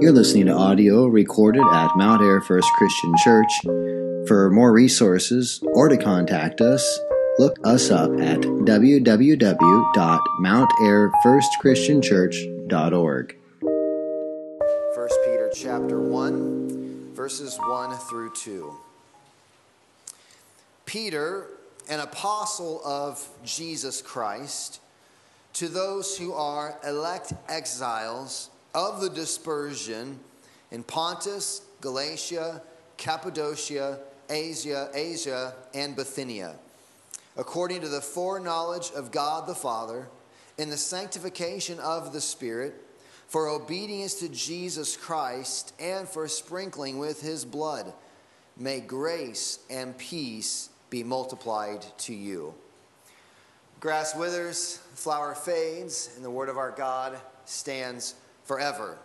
You're listening to audio recorded at Mount Air First Christian Church. For more resources or to contact us, look us up at www.mountairfirstchristianchurch.org. 1 Peter chapter 1, verses 1 through 2. Peter, an apostle of Jesus Christ, to those who are elect exiles of the dispersion in Pontus, Galatia, Cappadocia, Asia, Asia, and Bithynia, according to the foreknowledge of God the Father, in the sanctification of the Spirit, for obedience to Jesus Christ, and for sprinkling with his blood, may grace and peace be multiplied to you. Grass withers, flower fades, and the word of our God stands forever.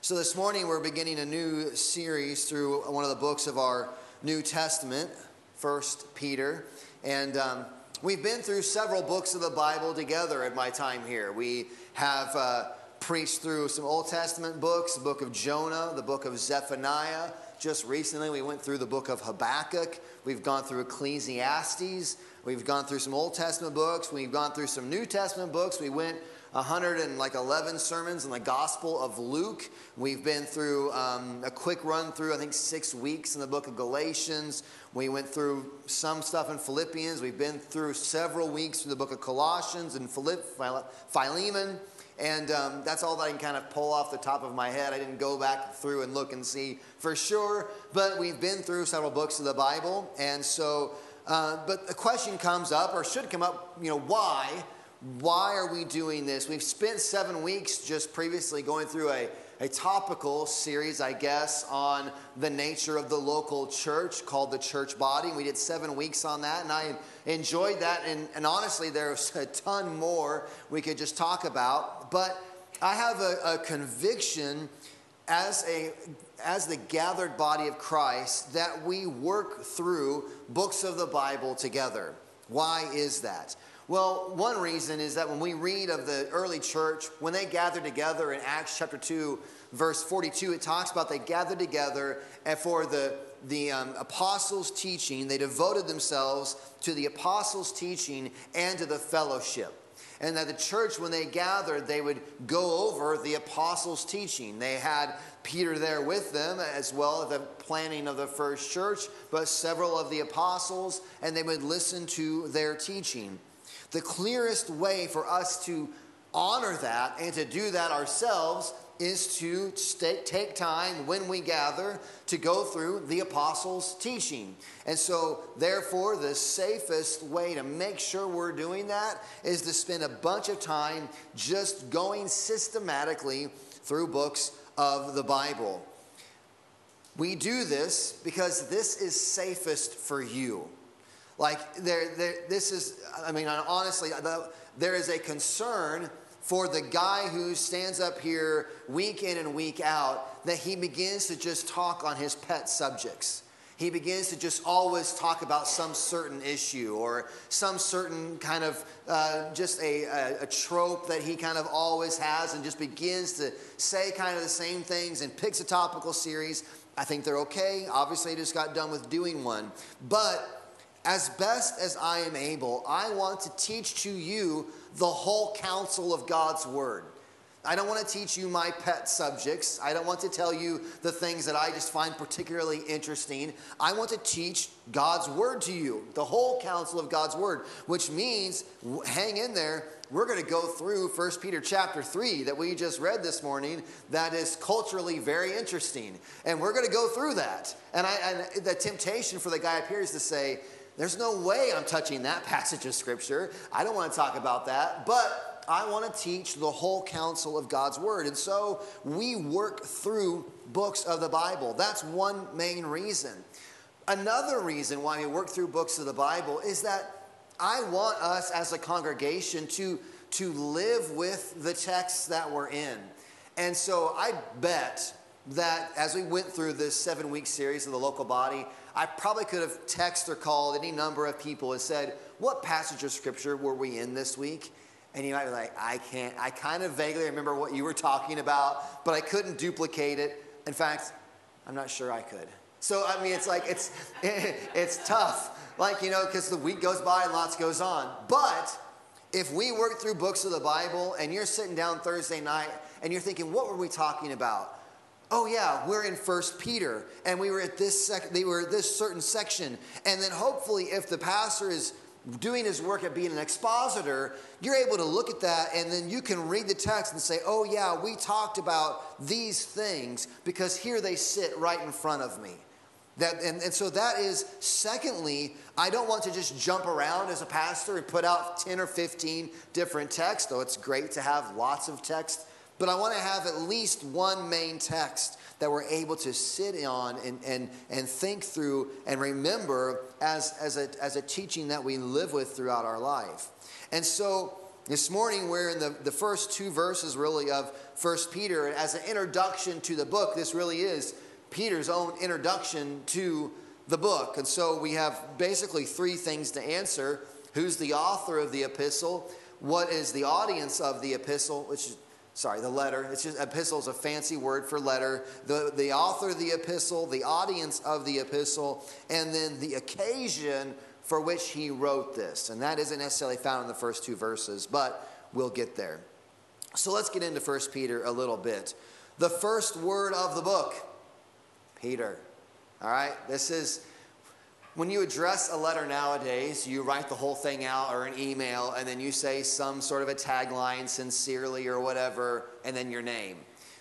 So, this morning we're beginning a new series through one of the books of our New Testament, First Peter. And um, we've been through several books of the Bible together at my time here. We have uh, preached through some Old Testament books, the book of Jonah, the book of Zephaniah. Just recently, we went through the book of Habakkuk. We've gone through Ecclesiastes. We've gone through some Old Testament books. We've gone through some New Testament books. We went 111 sermons in the Gospel of Luke. We've been through um, a quick run through, I think, six weeks in the book of Galatians. We went through some stuff in Philippians. We've been through several weeks through the book of Colossians and Philemon. And um, that's all that I can kind of pull off the top of my head. I didn't go back through and look and see for sure, but we've been through several books of the Bible. And so, uh, but the question comes up, or should come up, you know, why? Why are we doing this? We've spent seven weeks just previously going through a, a topical series, I guess, on the nature of the local church called the church body. We did seven weeks on that, and I enjoyed that. And, and honestly, there's a ton more we could just talk about. But I have a, a conviction as a as the gathered body of Christ that we work through books of the Bible together. Why is that? Well, one reason is that when we read of the early church, when they gathered together in Acts chapter 2, verse 42, it talks about they gathered together and for the, the um, apostles' teaching, they devoted themselves to the apostles' teaching and to the fellowship. And that the church, when they gathered, they would go over the apostles' teaching. They had Peter there with them as well at the planning of the first church, but several of the apostles, and they would listen to their teaching. The clearest way for us to honor that and to do that ourselves is to stay, take time when we gather to go through the apostles' teaching. And so, therefore, the safest way to make sure we're doing that is to spend a bunch of time just going systematically through books of the Bible. We do this because this is safest for you. Like, there, there, this is, I mean, honestly, there is a concern for the guy who stands up here week in and week out that he begins to just talk on his pet subjects. He begins to just always talk about some certain issue or some certain kind of uh, just a, a, a trope that he kind of always has and just begins to say kind of the same things and picks a topical series. I think they're okay. Obviously, he just got done with doing one. But as best as I am able, I want to teach to you the whole counsel of God's Word. I don't want to teach you my pet subjects. I don't want to tell you the things that I just find particularly interesting. I want to teach God's Word to you, the whole counsel of God's Word, which means, hang in there, we're going to go through 1 Peter chapter 3 that we just read this morning that is culturally very interesting. And we're going to go through that. And, I, and the temptation for the guy up here is to say, there's no way I'm touching that passage of Scripture. I don't want to talk about that. But I want to teach the whole counsel of God's Word. And so we work through books of the Bible. That's one main reason. Another reason why we work through books of the Bible is that I want us as a congregation to, to live with the texts that we're in. And so I bet that as we went through this seven week series of the local body, I probably could have texted or called any number of people and said, What passage of scripture were we in this week? And you might be like, I can't, I kind of vaguely remember what you were talking about, but I couldn't duplicate it. In fact, I'm not sure I could. So, I mean, it's like, it's, it's tough. Like, you know, because the week goes by and lots goes on. But if we work through books of the Bible and you're sitting down Thursday night and you're thinking, what were we talking about? Oh yeah, we're in First Peter, and we were at this sec- they were at this certain section, and then hopefully, if the pastor is doing his work at being an expositor, you're able to look at that and then you can read the text and say, oh, yeah, we talked about these things because here they sit right in front of me. That, and, and so that is, secondly, I don't want to just jump around as a pastor and put out 10 or 15 different texts, though it's great to have lots of text. But I want to have at least one main text that we're able to sit on and, and, and think through and remember as, as, a, as a teaching that we live with throughout our life. And so this morning we're in the, the first two verses really of First Peter. As an introduction to the book, this really is Peter's own introduction to the book. And so we have basically three things to answer. Who's the author of the epistle? What is the audience of the epistle, which sorry, the letter. It's just epistle is a fancy word for letter. The, the author of the epistle, the audience of the epistle, and then the occasion for which he wrote this. And that isn't necessarily found in the first two verses, but we'll get there. So let's get into 1 Peter a little bit. The first word of the book, Peter. All right, this is when you address a letter nowadays, you write the whole thing out or an email, and then you say some sort of a tagline, sincerely or whatever, and then your name.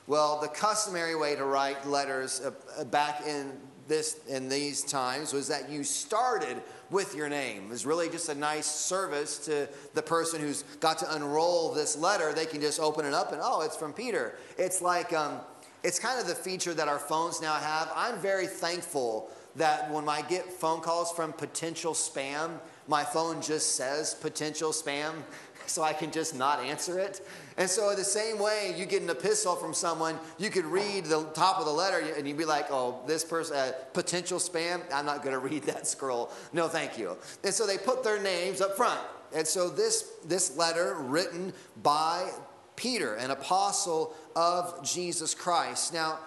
Well, the customary way to write letters uh, uh, back in this in these times was that you started with your name. It was really just a nice service to the person who's got to unroll this letter. They can just open it up and oh, it's from Peter. It's like um, it's kind of the feature that our phones now have. I'm very thankful that when I get phone calls from potential spam, my phone just says potential spam, so I can just not answer it. And so, the same way, you get an epistle from someone, you could read the top of the letter and you'd be like, oh, this person, uh, potential spam, I'm not going to read that scroll. No, thank you. And so, they put their names up front. And so, this, this letter, written by Peter, an apostle of Jesus Christ. Now,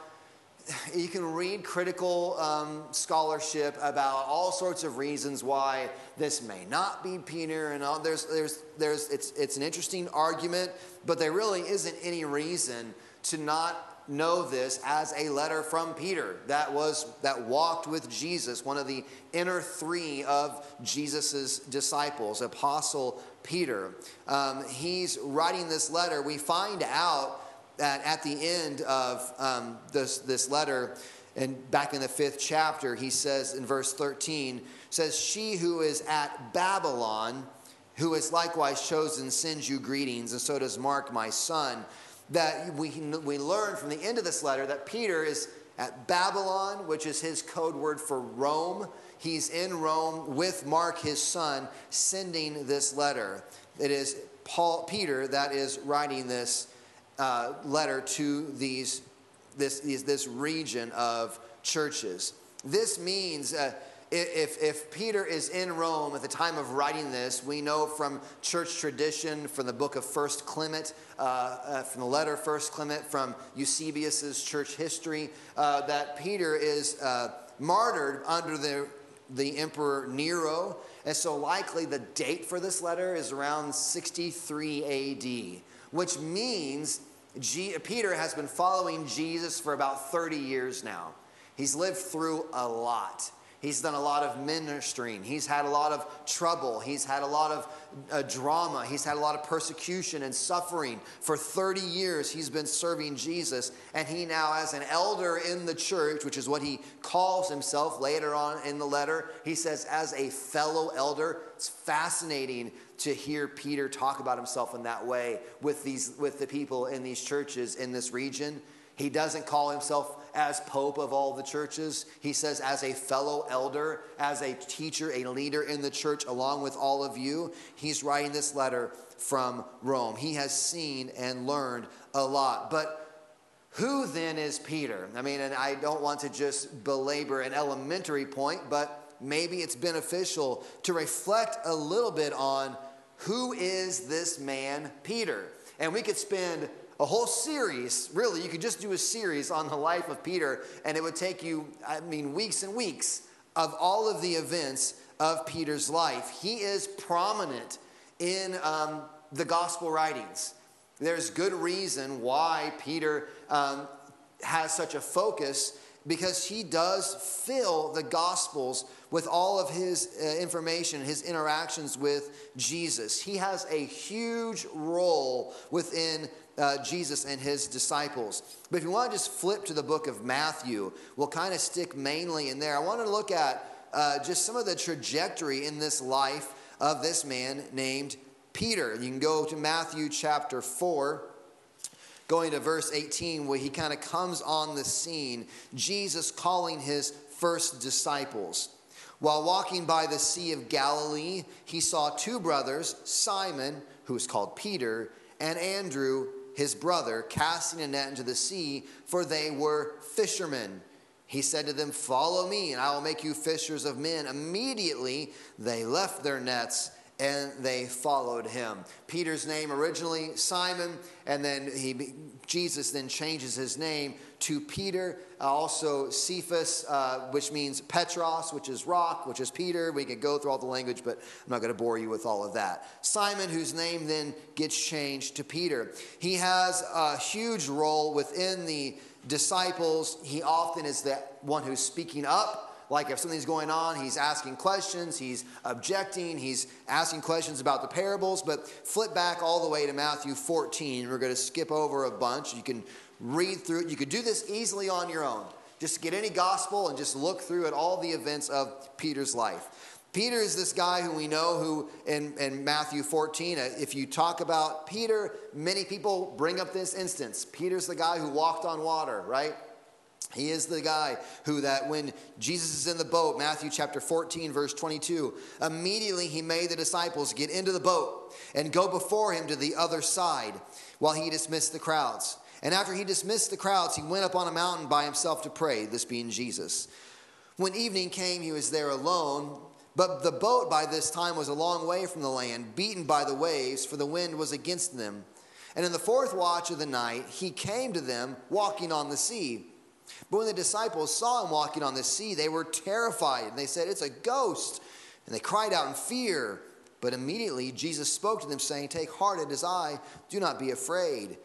you can read critical um, scholarship about all sorts of reasons why this may not be Peter, and all. There's, there's, there's, it's, it's an interesting argument, but there really isn't any reason to not know this as a letter from Peter that was that walked with Jesus, one of the inner three of Jesus's disciples, Apostle Peter. Um, he's writing this letter. We find out that at the end of um, this, this letter, and back in the fifth chapter, he says in verse 13, says, She who is at Babylon, who is likewise chosen, sends you greetings, and so does Mark, my son. That we, we learn from the end of this letter that Peter is at Babylon, which is his code word for Rome. He's in Rome with Mark, his son, sending this letter. It is Paul, Peter that is writing this uh, letter to these, this, these, this region of churches. This means uh, if, if Peter is in Rome at the time of writing this, we know from church tradition, from the book of First Clement, uh, uh, from the letter First Clement, from Eusebius's church history, uh, that Peter is uh, martyred under the, the emperor Nero. And so likely the date for this letter is around 63 AD, which means G- Peter has been following Jesus for about 30 years now. He's lived through a lot. He's done a lot of ministering. He's had a lot of trouble. He's had a lot of uh, drama. He's had a lot of persecution and suffering. For 30 years, he's been serving Jesus. And he now, as an elder in the church, which is what he calls himself later on in the letter, he says, as a fellow elder. It's fascinating to hear Peter talk about himself in that way with, these, with the people in these churches in this region. He doesn't call himself as Pope of all the churches. He says, as a fellow elder, as a teacher, a leader in the church, along with all of you. He's writing this letter from Rome. He has seen and learned a lot. But who then is Peter? I mean, and I don't want to just belabor an elementary point, but maybe it's beneficial to reflect a little bit on who is this man, Peter? And we could spend a whole series, really, you could just do a series on the life of Peter, and it would take you, I mean, weeks and weeks of all of the events of Peter's life. He is prominent in um, the gospel writings. There's good reason why Peter um, has such a focus because he does fill the gospels with all of his uh, information, his interactions with Jesus. He has a huge role within uh, Jesus and his disciples. But if you want to just flip to the book of Matthew, we'll kind of stick mainly in there. I want to look at uh, just some of the trajectory in this life of this man named Peter. You can go to Matthew chapter 4 going to verse 18, where he kind of comes on the scene, Jesus calling his first disciples. While walking by the Sea of Galilee, he saw two brothers, Simon, who is called Peter, and Andrew, his brother, casting a net into the sea, for they were fishermen. He said to them, Follow me, and I will make you fishers of men. Immediately they left their nets and they followed him. Peter's name originally Simon, and then he, Jesus then changes his name to Peter. Uh, also Cephas, uh, which means Petros, which is rock, which is Peter. We could go through all the language, but I'm not going to bore you with all of that. Simon, whose name then gets changed to Peter. He has a huge role within the disciples. He often is the one who's speaking up like if something's going on, he's asking questions, he's objecting, he's asking questions about the parables. But flip back all the way to Matthew 14. We're going to skip over a bunch. You can read through it. You could do this easily on your own. Just get any gospel and just look through at all the events of Peter's life. Peter is this guy who we know who in, in Matthew 14, uh, if you talk about Peter, many people bring up this instance. Peter's the guy who walked on water, right? He is the guy who, that when Jesus is in the boat, Matthew chapter 14, verse 22, immediately he made the disciples get into the boat and go before him to the other side while he dismissed the crowds. And after he dismissed the crowds, he went up on a mountain by himself to pray, this being Jesus. When evening came, he was there alone. But the boat by this time was a long way from the land, beaten by the waves, for the wind was against them. And in the fourth watch of the night, he came to them walking on the sea. But when the disciples saw him walking on the sea, they were terrified. And they said, It's a ghost. And they cried out in fear. But immediately Jesus spoke to them, saying, Take heart, it is I. Do not be afraid.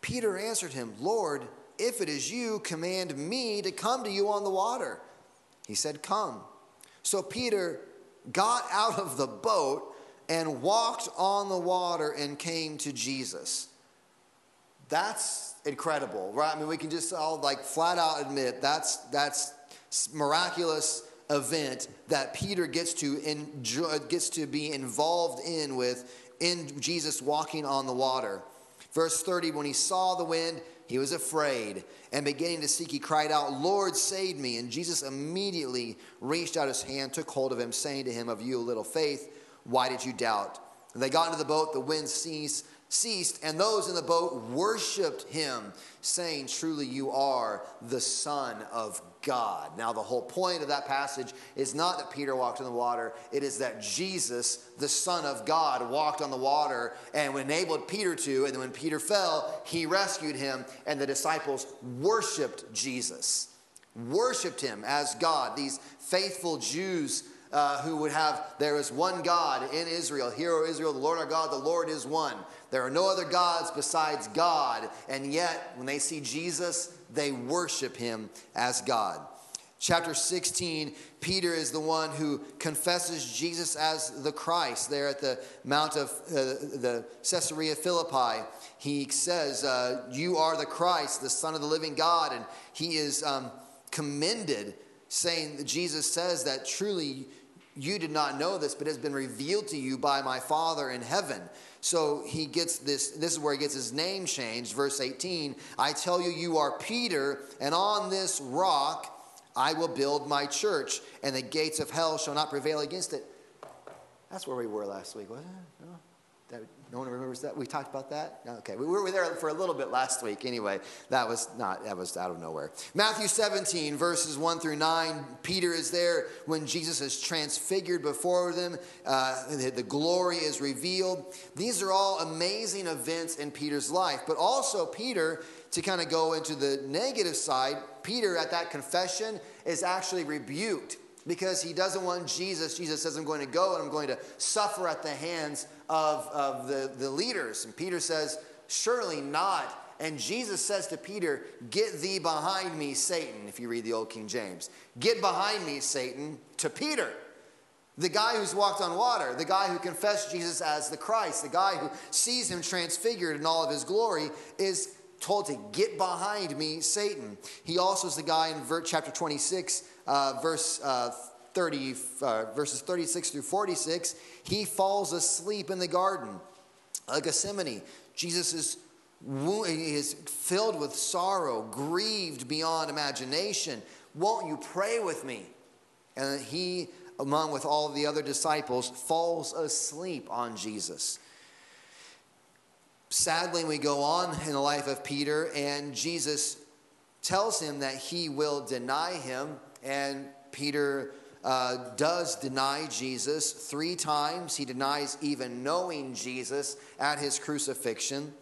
Peter answered him, Lord, if it is you, command me to come to you on the water. He said, Come. So Peter got out of the boat and walked on the water and came to Jesus. That's incredible, right? I mean, we can just all like flat out admit that's that's miraculous event that Peter gets to enjoy, gets to be involved in with in Jesus walking on the water. Verse 30 when he saw the wind, he was afraid and beginning to seek, he cried out, Lord, save me. And Jesus immediately reached out his hand, took hold of him, saying to him, Of you, little faith, why did you doubt? And they got into the boat, the wind ceased ceased, and those in the boat worshiped him, saying, Truly, you are the Son of God. Now, the whole point of that passage is not that Peter walked on the water, it is that Jesus, the Son of God, walked on the water and enabled Peter to. And when Peter fell, he rescued him, and the disciples worshiped Jesus, worshiped him as God. These faithful Jews uh, who would have, there is one God in Israel. Hear, O Israel, the Lord our God, the Lord is one. There are no other gods besides God. And yet, when they see Jesus, they worship him as God. Chapter 16, Peter is the one who confesses Jesus as the Christ there at the Mount of uh, the Caesarea Philippi. He says, uh, You are the Christ, the Son of the living God. And he is um, commended, saying Jesus says that truly you did not know this, but it has been revealed to you by my Father in heaven. So he gets this, this is where he gets his name changed. Verse 18 I tell you, you are Peter, and on this rock I will build my church, and the gates of hell shall not prevail against it. That's where we were last week, wasn't it? No? That No one remembers that? We talked about that? Okay, we were there for a little bit last week. Anyway, that was not, that was out of nowhere. Matthew 17, verses 1 through 9. Peter is there when Jesus is transfigured before them. Uh, the, the glory is revealed. These are all amazing events in Peter's life. But also, Peter, to kind of go into the negative side, Peter at that confession is actually rebuked because he doesn't want Jesus. Jesus says, I'm going to go and I'm going to suffer at the hands of, of the, the leaders. And Peter says, Surely not. And Jesus says to Peter, Get thee behind me, Satan, if you read the Old King James. Get behind me, Satan, to Peter. The guy who's walked on water, the guy who confessed Jesus as the Christ, the guy who sees him transfigured in all of his glory, is told to get behind me, Satan. He also is the guy in verse chapter 26, uh, verse uh, 30, uh, verses 36 through 46. He falls asleep in the garden of Gethsemane. Jesus is, is filled with sorrow, grieved beyond imagination. Won't you pray with me? And he, among with all the other disciples, falls asleep on Jesus. Sadly, we go on in the life of Peter, and Jesus tells him that he will deny him, and Peter uh, does deny Jesus three times. He denies even knowing Jesus at his crucifixion.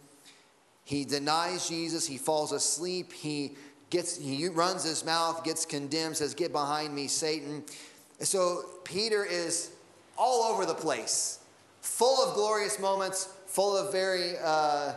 He denies Jesus. He falls asleep. He gets he runs his mouth, gets condemned, says, "Get behind me, Satan." So Peter is all over the place, full of glorious moments, full of very, uh,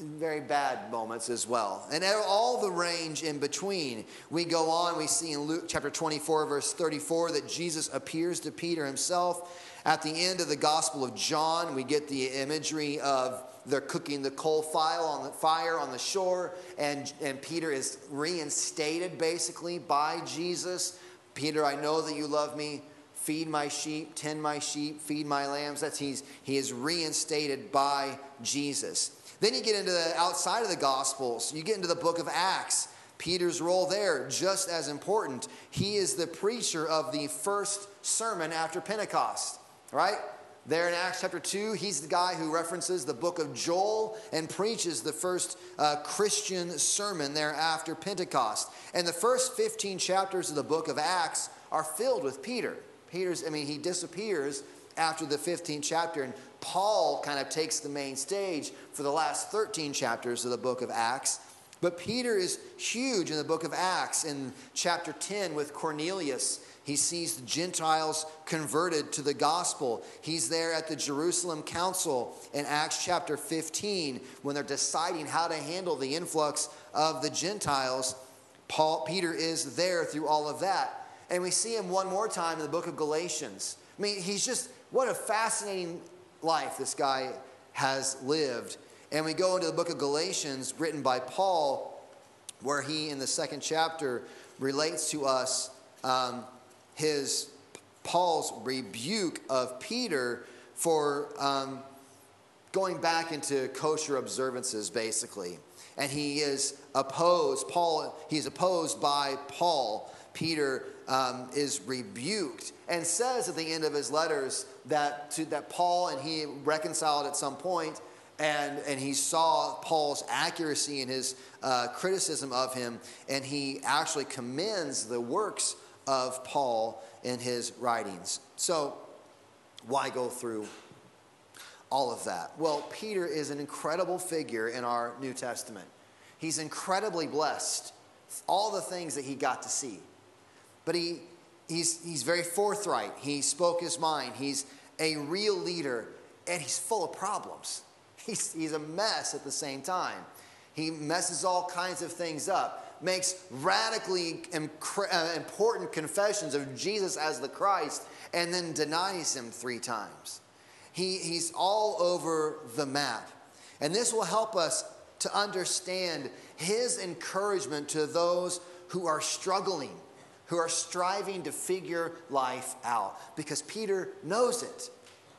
very bad moments as well. And all the range in between. We go on, we see in Luke chapter 24, verse 34, that Jesus appears to Peter himself. At the end of the Gospel of John, we get the imagery of they're cooking the coal fire on the fire on the shore, and, and Peter is reinstated basically by Jesus. Peter, I know that you love me feed my sheep, tend my sheep, feed my lambs. That's he's he is reinstated by Jesus. Then you get into the outside of the gospels. You get into the book of Acts. Peter's role there just as important. He is the preacher of the first sermon after Pentecost, right? There in Acts chapter 2, he's the guy who references the book of Joel and preaches the first uh, Christian sermon there after Pentecost. And the first 15 chapters of the book of Acts are filled with Peter. Peter's, I mean, he disappears after the 15th chapter, and Paul kind of takes the main stage for the last 13 chapters of the book of Acts. But Peter is huge in the book of Acts. In chapter 10, with Cornelius, he sees the Gentiles converted to the gospel. He's there at the Jerusalem Council in Acts chapter 15 when they're deciding how to handle the influx of the Gentiles. Paul, Peter is there through all of that. And we see him one more time in the book of Galatians. I mean, he's just, what a fascinating life this guy has lived. And we go into the book of Galatians, written by Paul, where he, in the second chapter, relates to us um, his Paul's rebuke of Peter for um, going back into kosher observances, basically. And he is opposed, Paul, he's opposed by Paul. Peter um, is rebuked and says at the end of his letters that, to, that Paul and he reconciled at some point and, and he saw Paul's accuracy in his uh, criticism of him, and he actually commends the works of Paul in his writings. So, why go through all of that? Well, Peter is an incredible figure in our New Testament. He's incredibly blessed, all the things that he got to see. But he, he's, he's very forthright. He spoke his mind. He's a real leader, and he's full of problems. He's, he's a mess at the same time. He messes all kinds of things up, makes radically uh, important confessions of Jesus as the Christ, and then denies him three times. He, he's all over the map. And this will help us to understand his encouragement to those who are struggling who are striving to figure life out because Peter knows it.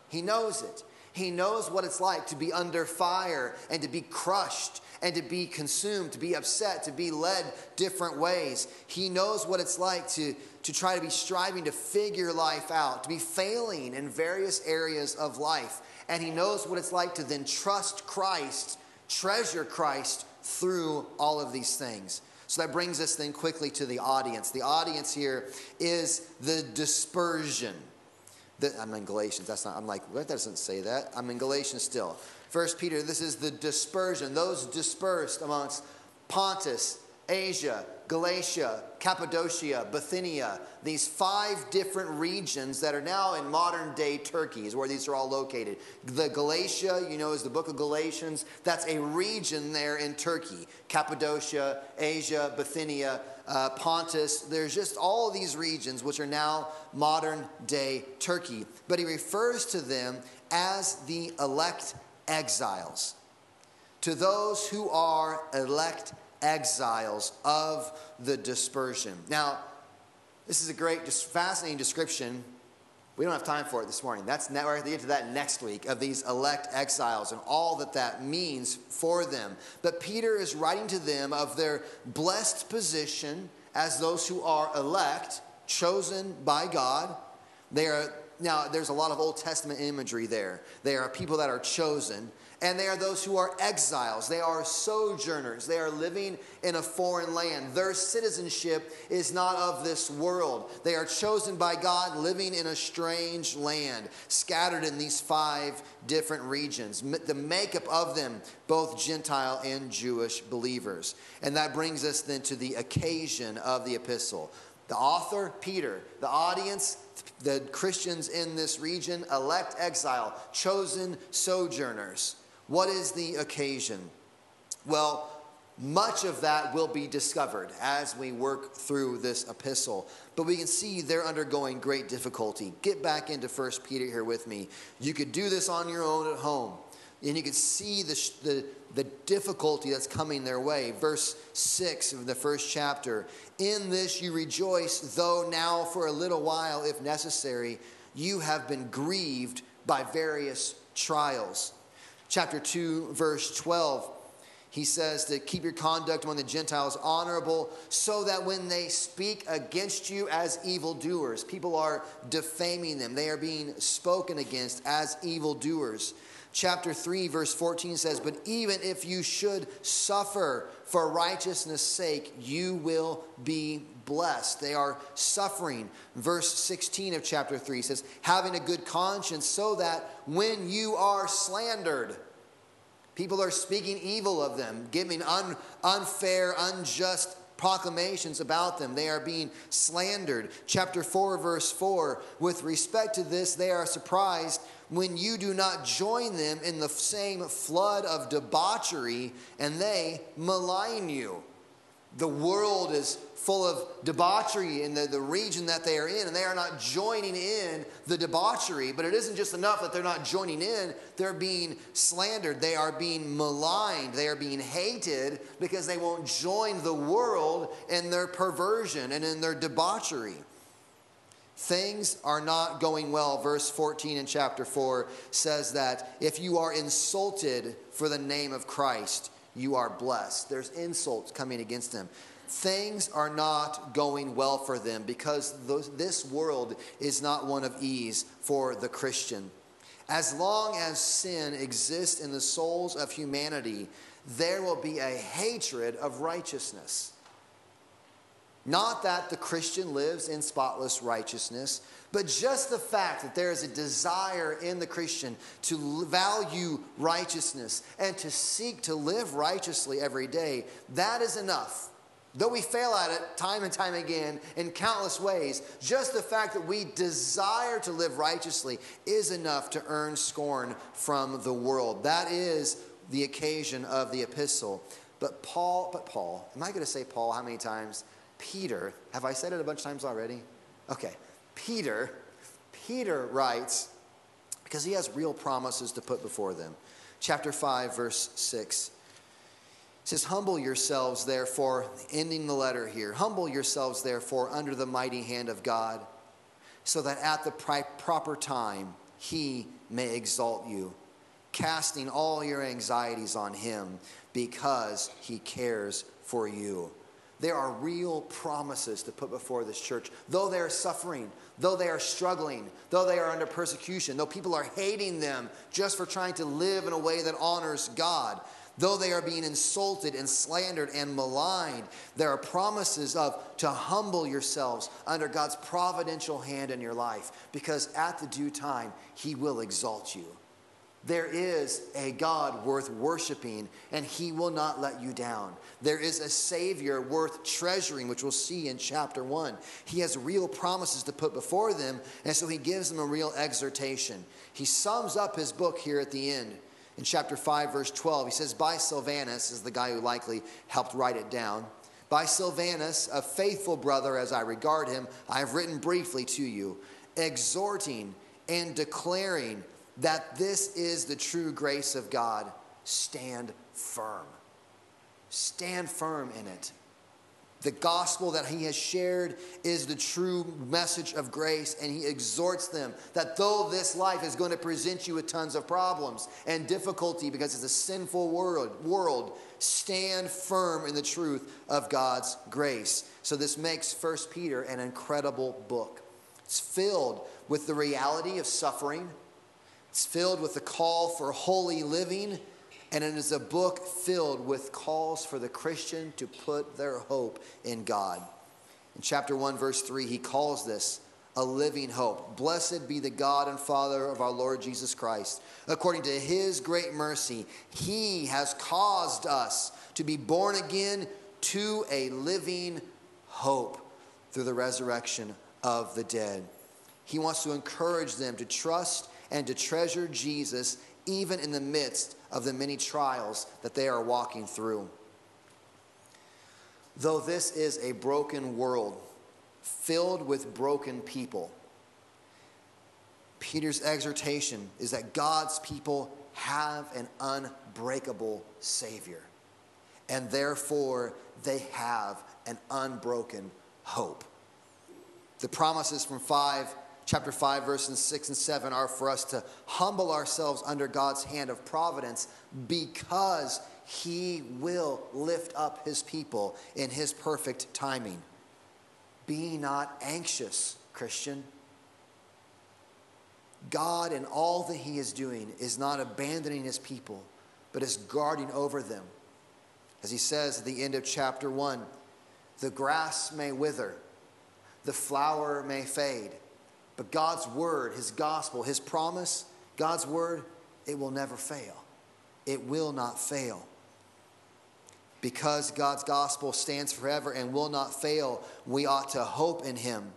He knows it. He knows what it's like to be under fire and to be crushed and to be consumed, to be upset, to be led different ways. He knows what it's like to, to try to be striving to figure life out, to be failing in various areas of life. And he knows what it's like to then trust Christ, treasure Christ through all of these things. So that brings us then quickly to the audience. The audience here is the dispersion. The, I'm in Galatians. That's not. I'm like? That doesn't say that. I'm in Galatians still. First Peter. This is the dispersion. Those dispersed amongst Pontus, Asia, Galatia, Cappadocia, Bithynia, these five different regions that are now in modern day Turkey, is where these are all located. The Galatia, you know, is the book of Galatians. That's a region there in Turkey. Cappadocia, Asia, Bithynia, uh, Pontus. There's just all these regions which are now modern day Turkey. But he refers to them as the elect exiles. To those who are elect exiles of the dispersion. Now, this is a great, just fascinating description. We don't have time for it this morning. That's we're going to get to that next week of these elect exiles and all that that means for them. But Peter is writing to them of their blessed position as those who are elect, chosen by God. They are now. There's a lot of Old Testament imagery there. They are people that are chosen. And they are those who are exiles. They are sojourners. They are living in a foreign land. Their citizenship is not of this world. They are chosen by God, living in a strange land, scattered in these five different regions. The makeup of them, both Gentile and Jewish believers. And that brings us then to the occasion of the epistle. The author, Peter, the audience, the Christians in this region, elect exile, chosen sojourners. What is the occasion? Well, much of that will be discovered as we work through this epistle. But we can see they're undergoing great difficulty. Get back into First Peter here with me. You could do this on your own at home, and you could see the, the, the difficulty that's coming their way. Verse 6 of the first chapter In this you rejoice, though now for a little while, if necessary, you have been grieved by various trials chapter 2, verse 12. He says to keep your conduct among the Gentiles honorable, so that when they speak against you as evildoers, people are defaming them. They are being spoken against as evildoers. Chapter 3, verse 14 says, But even if you should suffer for righteousness' sake, you will be blessed. They are suffering. Verse 16 of chapter 3 says, Having a good conscience, so that when you are slandered, people are speaking evil of them, giving un, unfair, unjust proclamations about them. They are being slandered. Chapter 4, verse 4 With respect to this, they are surprised when you do not join them in the same flood of debauchery and they malign you. The world is full of debauchery in the, the region that they are in, and they are not joining in the debauchery. But it isn't just enough that they're not joining in, they're being slandered, they are being maligned, they are being hated because they won't join the world in their perversion and in their debauchery. Things are not going well. Verse 14 in chapter 4 says that if you are insulted for the name of Christ, you are blessed. There's insults coming against them things are not going well for them because this world is not one of ease for the Christian. As long as sin exists in the souls of humanity, there will be a hatred of righteousness. Not that the Christian lives in spotless righteousness, but just the fact that there is a desire in the Christian to value righteousness and to seek to live righteously every day, that is enough Though we fail at it time and time again in countless ways, just the fact that we desire to live righteously is enough to earn scorn from the world. That is the occasion of the epistle. But Paul, but Paul, am I going to say Paul how many times? Peter, have I said it a bunch of times already? Okay. Peter, Peter writes, because he has real promises to put before them. Chapter 5, verse 6 says, Humble yourselves, therefore, ending the letter here, humble yourselves, therefore, under the mighty hand of God, so that at the proper time he may exalt you, casting all your anxieties on him because he cares for you. There are real promises to put before this church. Though they are suffering, though they are struggling, though they are under persecution, though people are hating them just for trying to live in a way that honors God, though they are being insulted and slandered and maligned, there are promises of to humble yourselves under God's providential hand in your life because at the due time, He will exalt you. There is a God worth worshiping, and He will not let you down. There is a Savior worth treasuring, which we'll see in chapter 1. He has real promises to put before them, and so He gives them a real exhortation. He sums up His book here at the end. In chapter 5, verse 12, he says, By Silvanus, is the guy who likely helped write it down. By Silvanus, a faithful brother as I regard him, I have written briefly to you, exhorting and declaring that this is the true grace of God, stand firm. Stand firm in it. The gospel that he has shared is the true message of grace, and he exhorts them that though this life is going to present you with tons of problems and difficulty because it's a sinful world, world stand firm in the truth of God's grace. So, this makes First Peter an incredible book. It's filled with the reality of suffering it's filled with the call for holy living, and it is a book filled with calls for the Christian to put their hope in God. In chapter 1, verse 3, he calls this a living hope. Blessed be the God and Father of our Lord Jesus Christ. According to his great mercy, he has caused us to be born again to a living hope through the resurrection of the dead. He wants to encourage them to trust and to treasure Jesus even in the midst of the many trials that they are walking through. Though this is a broken world filled with broken people, Peter's exhortation is that God's people have an unbreakable Savior, and therefore they have an unbroken hope. The promises from 5 chapter 5, verses 6 and 7 are for us to humble ourselves under God's hand of providence because he will lift up his people in his perfect timing. Be not anxious, Christian. God, and all that he is doing, is not abandoning his people, but is guarding over them. As he says at the end of chapter 1 the grass may wither, the flower may fade but God's word, his gospel, his promise, God's word, it will never fail. It will not fail. Because God's gospel stands forever and will not fail, we ought to hope in him.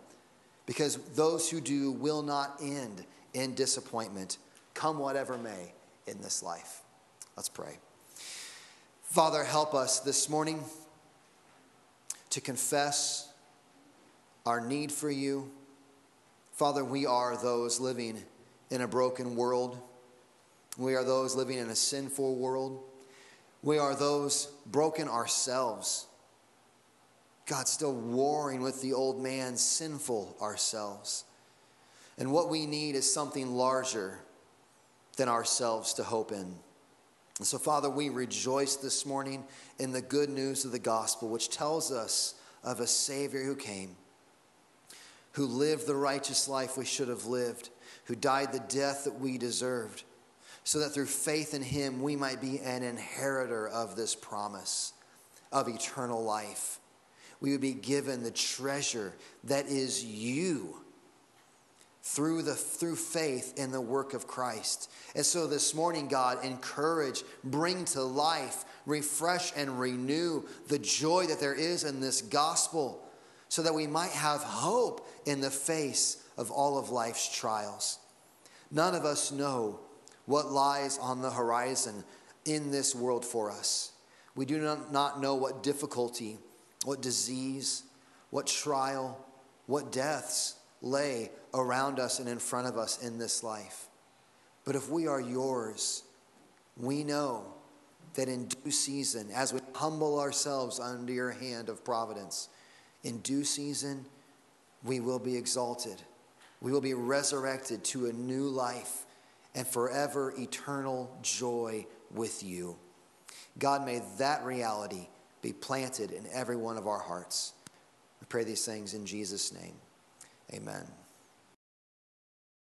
Because those who do will not end in disappointment, come whatever may in this life. Let's pray. Father, help us this morning to confess our need for you Father, we are those living in a broken world. We are those living in a sinful world. We are those broken ourselves. God, still warring with the old man, sinful ourselves. And what we need is something larger than ourselves to hope in. And so, Father, we rejoice this morning in the good news of the gospel, which tells us of a Savior who came who lived the righteous life we should have lived, who died the death that we deserved, so that through faith in him we might be an inheritor of this promise of eternal life. We would be given the treasure that is you through the through faith in the work of Christ. And so this morning God encourage, bring to life, refresh and renew the joy that there is in this gospel so that we might have hope in the face of all of life's trials. None of us know what lies on the horizon in this world for us. We do not know what difficulty, what disease, what trial, what deaths lay around us and in front of us in this life. But if we are yours, we know that in due season, as we humble ourselves under your hand of providence, in due season, we will be exalted. We will be resurrected to a new life and forever eternal joy with you. God, may that reality be planted in every one of our hearts. We pray these things in Jesus' name. Amen.